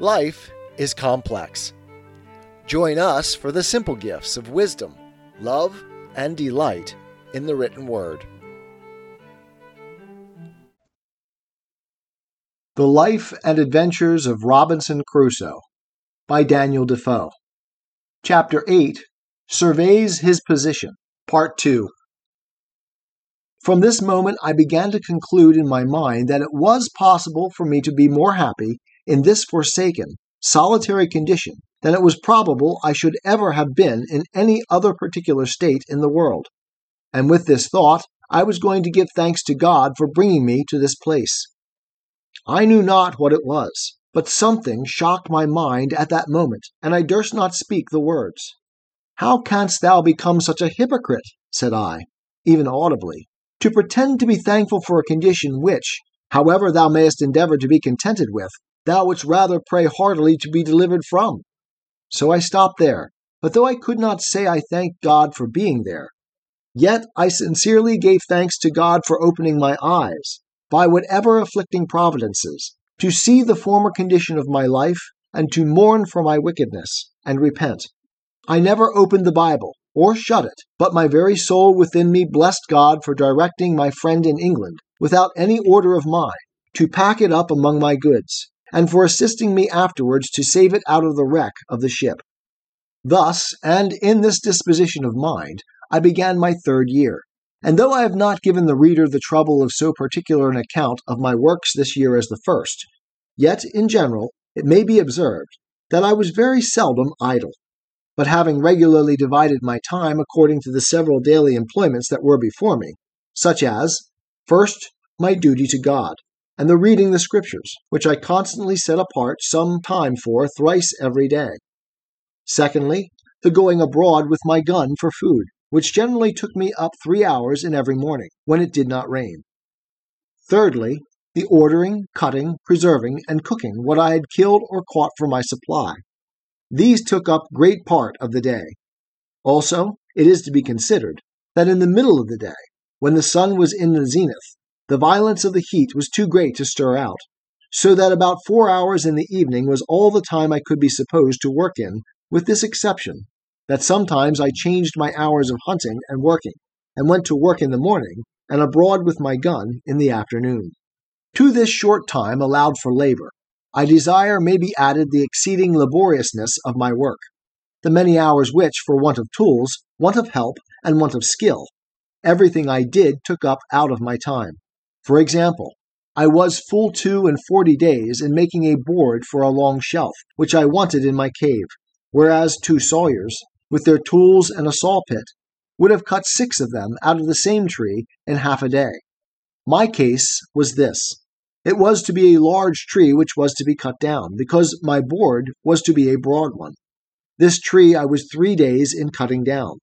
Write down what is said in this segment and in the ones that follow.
Life is complex. Join us for the simple gifts of wisdom, love, and delight in the written word. The Life and Adventures of Robinson Crusoe by Daniel Defoe. Chapter 8 Surveys His Position, Part 2. From this moment, I began to conclude in my mind that it was possible for me to be more happy in this forsaken, solitary condition than it was probable I should ever have been in any other particular state in the world. And with this thought, I was going to give thanks to God for bringing me to this place. I knew not what it was, but something shocked my mind at that moment, and I durst not speak the words. How canst thou become such a hypocrite? said I, even audibly, to pretend to be thankful for a condition which, however thou mayest endeavor to be contented with, thou wouldst rather pray heartily to be delivered from. So I stopped there, but though I could not say I thanked God for being there, yet I sincerely gave thanks to God for opening my eyes, by whatever afflicting providences, to see the former condition of my life, and to mourn for my wickedness, and repent. I never opened the Bible, or shut it, but my very soul within me blessed God for directing my friend in England, without any order of mine, to pack it up among my goods, and for assisting me afterwards to save it out of the wreck of the ship. Thus, and in this disposition of mind, I began my third year. And though I have not given the reader the trouble of so particular an account of my works this year as the first, yet, in general, it may be observed that I was very seldom idle. But having regularly divided my time according to the several daily employments that were before me, such as, first, my duty to God, and the reading the Scriptures, which I constantly set apart some time for thrice every day. Secondly, the going abroad with my gun for food, which generally took me up three hours in every morning, when it did not rain. Thirdly, the ordering, cutting, preserving, and cooking what I had killed or caught for my supply. These took up great part of the day. Also, it is to be considered that in the middle of the day, when the sun was in the zenith, the violence of the heat was too great to stir out, so that about four hours in the evening was all the time I could be supposed to work in, with this exception, that sometimes I changed my hours of hunting and working, and went to work in the morning, and abroad with my gun in the afternoon. To this short time allowed for labor, I desire may be added the exceeding laboriousness of my work, the many hours which, for want of tools, want of help, and want of skill, everything I did took up out of my time. For example, I was full two and forty days in making a board for a long shelf, which I wanted in my cave, whereas two sawyers, with their tools and a saw pit, would have cut six of them out of the same tree in half a day. My case was this. It was to be a large tree which was to be cut down, because my board was to be a broad one. This tree I was three days in cutting down,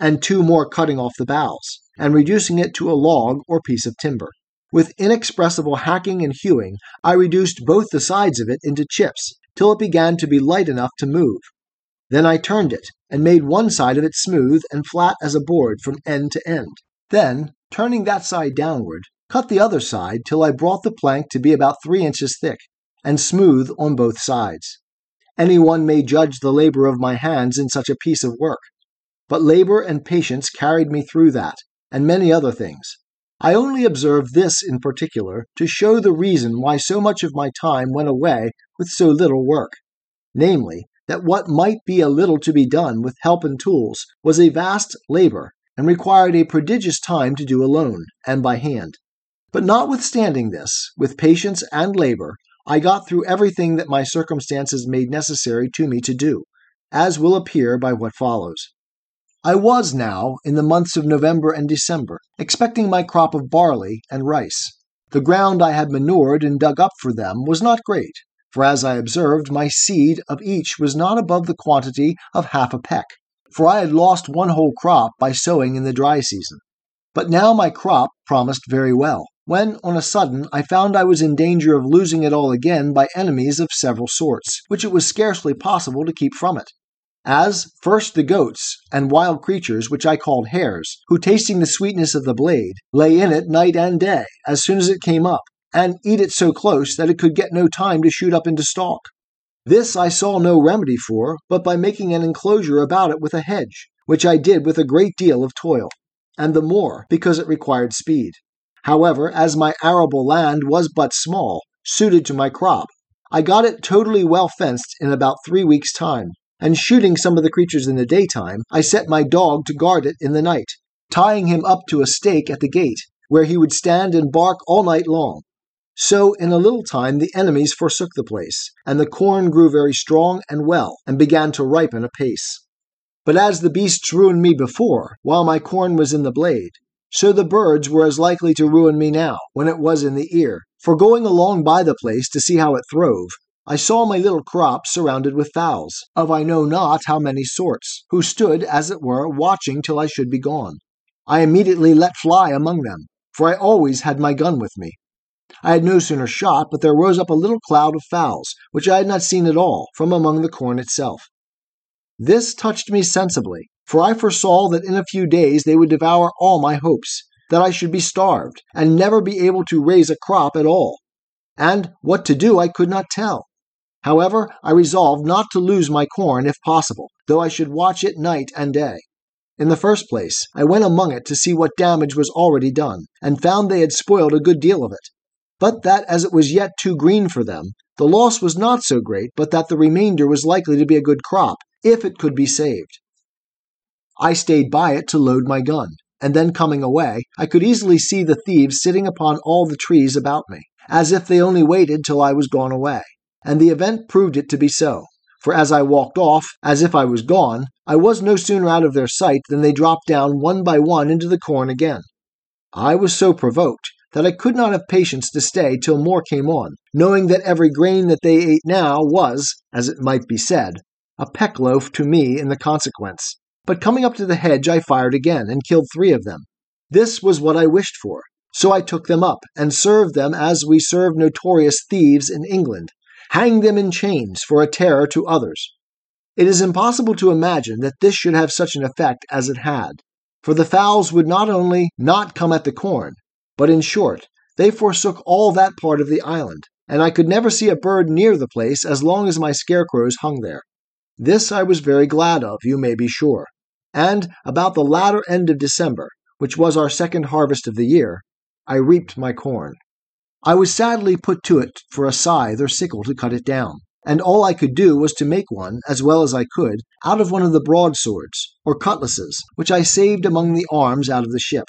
and two more cutting off the boughs, and reducing it to a log or piece of timber. With inexpressible hacking and hewing, I reduced both the sides of it into chips till it began to be light enough to move. Then I turned it and made one side of it smooth and flat as a board from end to end. Then, turning that side downward, cut the other side till I brought the plank to be about three inches thick and smooth on both sides. Any one may judge the labor of my hands in such a piece of work. But labor and patience carried me through that, and many other things. I only observe this in particular to show the reason why so much of my time went away with so little work, namely, that what might be a little to be done with help and tools was a vast labor and required a prodigious time to do alone and by hand. But notwithstanding this, with patience and labor, I got through everything that my circumstances made necessary to me to do, as will appear by what follows. I was now, in the months of November and December, expecting my crop of barley and rice. The ground I had manured and dug up for them was not great, for as I observed, my seed of each was not above the quantity of half a peck, for I had lost one whole crop by sowing in the dry season. But now my crop promised very well, when on a sudden I found I was in danger of losing it all again by enemies of several sorts, which it was scarcely possible to keep from it as first the goats and wild creatures which I called hares, who tasting the sweetness of the blade, lay in it night and day, as soon as it came up, and eat it so close that it could get no time to shoot up into stalk. This I saw no remedy for, but by making an enclosure about it with a hedge, which I did with a great deal of toil, and the more because it required speed. However, as my arable land was but small, suited to my crop, I got it totally well fenced in about three weeks' time, and shooting some of the creatures in the daytime, I set my dog to guard it in the night, tying him up to a stake at the gate, where he would stand and bark all night long. So in a little time the enemies forsook the place, and the corn grew very strong and well, and began to ripen apace. But as the beasts ruined me before, while my corn was in the blade, so the birds were as likely to ruin me now, when it was in the ear. For going along by the place to see how it throve, I saw my little crop surrounded with fowls, of I know not how many sorts, who stood, as it were, watching till I should be gone. I immediately let fly among them, for I always had my gun with me. I had no sooner shot, but there rose up a little cloud of fowls, which I had not seen at all, from among the corn itself. This touched me sensibly, for I foresaw that in a few days they would devour all my hopes, that I should be starved, and never be able to raise a crop at all. And what to do I could not tell. However, I resolved not to lose my corn if possible, though I should watch it night and day. In the first place, I went among it to see what damage was already done, and found they had spoiled a good deal of it but that as it was yet too green for them, the loss was not so great, but that the remainder was likely to be a good crop, if it could be saved. I stayed by it to load my gun, and then coming away, I could easily see the thieves sitting upon all the trees about me, as if they only waited till I was gone away. And the event proved it to be so, for as I walked off, as if I was gone, I was no sooner out of their sight than they dropped down one by one into the corn again. I was so provoked that I could not have patience to stay till more came on, knowing that every grain that they ate now was, as it might be said, a peck loaf to me in the consequence. But coming up to the hedge, I fired again, and killed three of them. This was what I wished for. So I took them up, and served them as we serve notorious thieves in England, hanged them in chains for a terror to others. It is impossible to imagine that this should have such an effect as it had, for the fowls would not only not come at the corn, but in short, they forsook all that part of the island, and I could never see a bird near the place as long as my scarecrows hung there. This I was very glad of, you may be sure. And about the latter end of December, which was our second harvest of the year, I reaped my corn. I was sadly put to it for a scythe or sickle to cut it down, and all I could do was to make one, as well as I could, out of one of the broadswords, or cutlasses, which I saved among the arms out of the ship.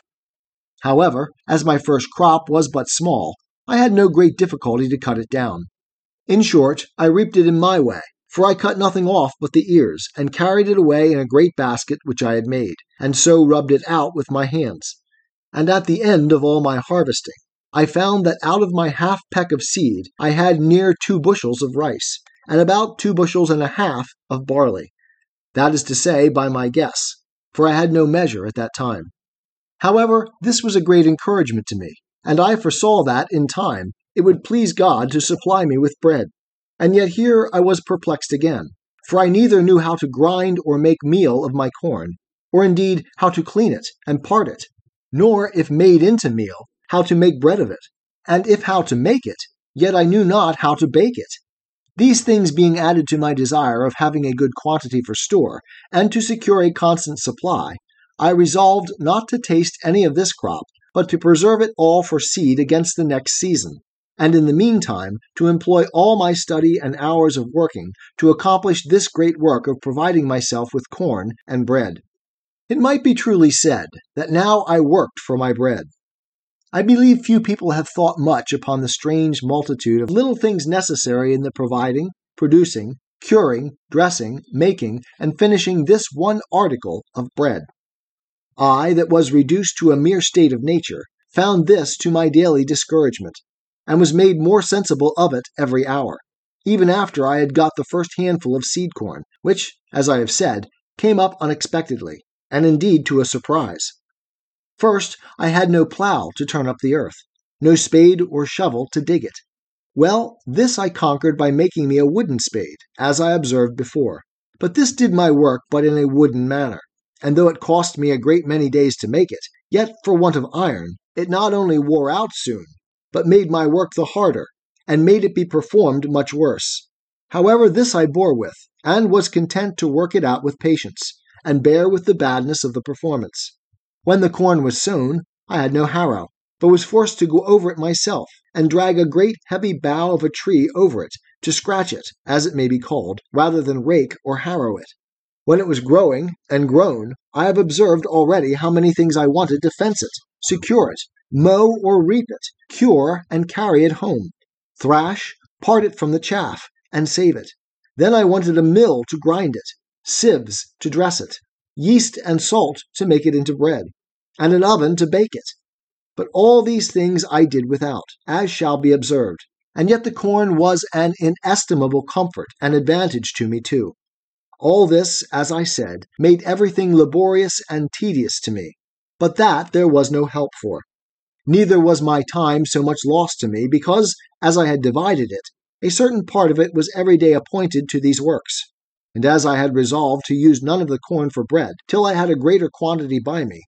However, as my first crop was but small, I had no great difficulty to cut it down. In short, I reaped it in my way, for I cut nothing off but the ears, and carried it away in a great basket which I had made, and so rubbed it out with my hands. And at the end of all my harvesting, I found that out of my half peck of seed I had near two bushels of rice, and about two bushels and a half of barley. That is to say, by my guess, for I had no measure at that time. However, this was a great encouragement to me, and I foresaw that, in time, it would please God to supply me with bread. And yet here I was perplexed again, for I neither knew how to grind or make meal of my corn, or indeed how to clean it and part it, nor, if made into meal, how to make bread of it, and if how to make it, yet I knew not how to bake it. These things being added to my desire of having a good quantity for store, and to secure a constant supply, I resolved not to taste any of this crop, but to preserve it all for seed against the next season, and in the meantime to employ all my study and hours of working to accomplish this great work of providing myself with corn and bread. It might be truly said that now I worked for my bread. I believe few people have thought much upon the strange multitude of little things necessary in the providing, producing, curing, dressing, making, and finishing this one article of bread. I, that was reduced to a mere state of nature, found this to my daily discouragement, and was made more sensible of it every hour, even after I had got the first handful of seed corn, which, as I have said, came up unexpectedly, and indeed to a surprise. First, I had no plough to turn up the earth, no spade or shovel to dig it. Well, this I conquered by making me a wooden spade, as I observed before. But this did my work but in a wooden manner and though it cost me a great many days to make it, yet for want of iron, it not only wore out soon, but made my work the harder, and made it be performed much worse. However, this I bore with, and was content to work it out with patience, and bear with the badness of the performance. When the corn was sown, I had no harrow, but was forced to go over it myself, and drag a great heavy bough of a tree over it, to scratch it, as it may be called, rather than rake or harrow it. When it was growing and grown, I have observed already how many things I wanted to fence it, secure it, mow or reap it, cure and carry it home, thrash, part it from the chaff, and save it. Then I wanted a mill to grind it, sieves to dress it, yeast and salt to make it into bread, and an oven to bake it. But all these things I did without, as shall be observed. And yet the corn was an inestimable comfort and advantage to me too. All this, as I said, made everything laborious and tedious to me, but that there was no help for. Neither was my time so much lost to me, because, as I had divided it, a certain part of it was every day appointed to these works. And as I had resolved to use none of the corn for bread, till I had a greater quantity by me,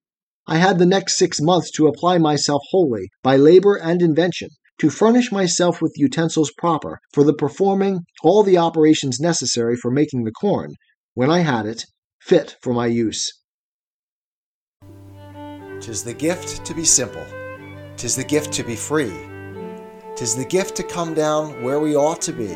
I had the next six months to apply myself wholly, by labor and invention, to furnish myself with utensils proper for the performing all the operations necessary for making the corn, when I had it, fit for my use. Tis the gift to be simple, tis the gift to be free, tis the gift to come down where we ought to be.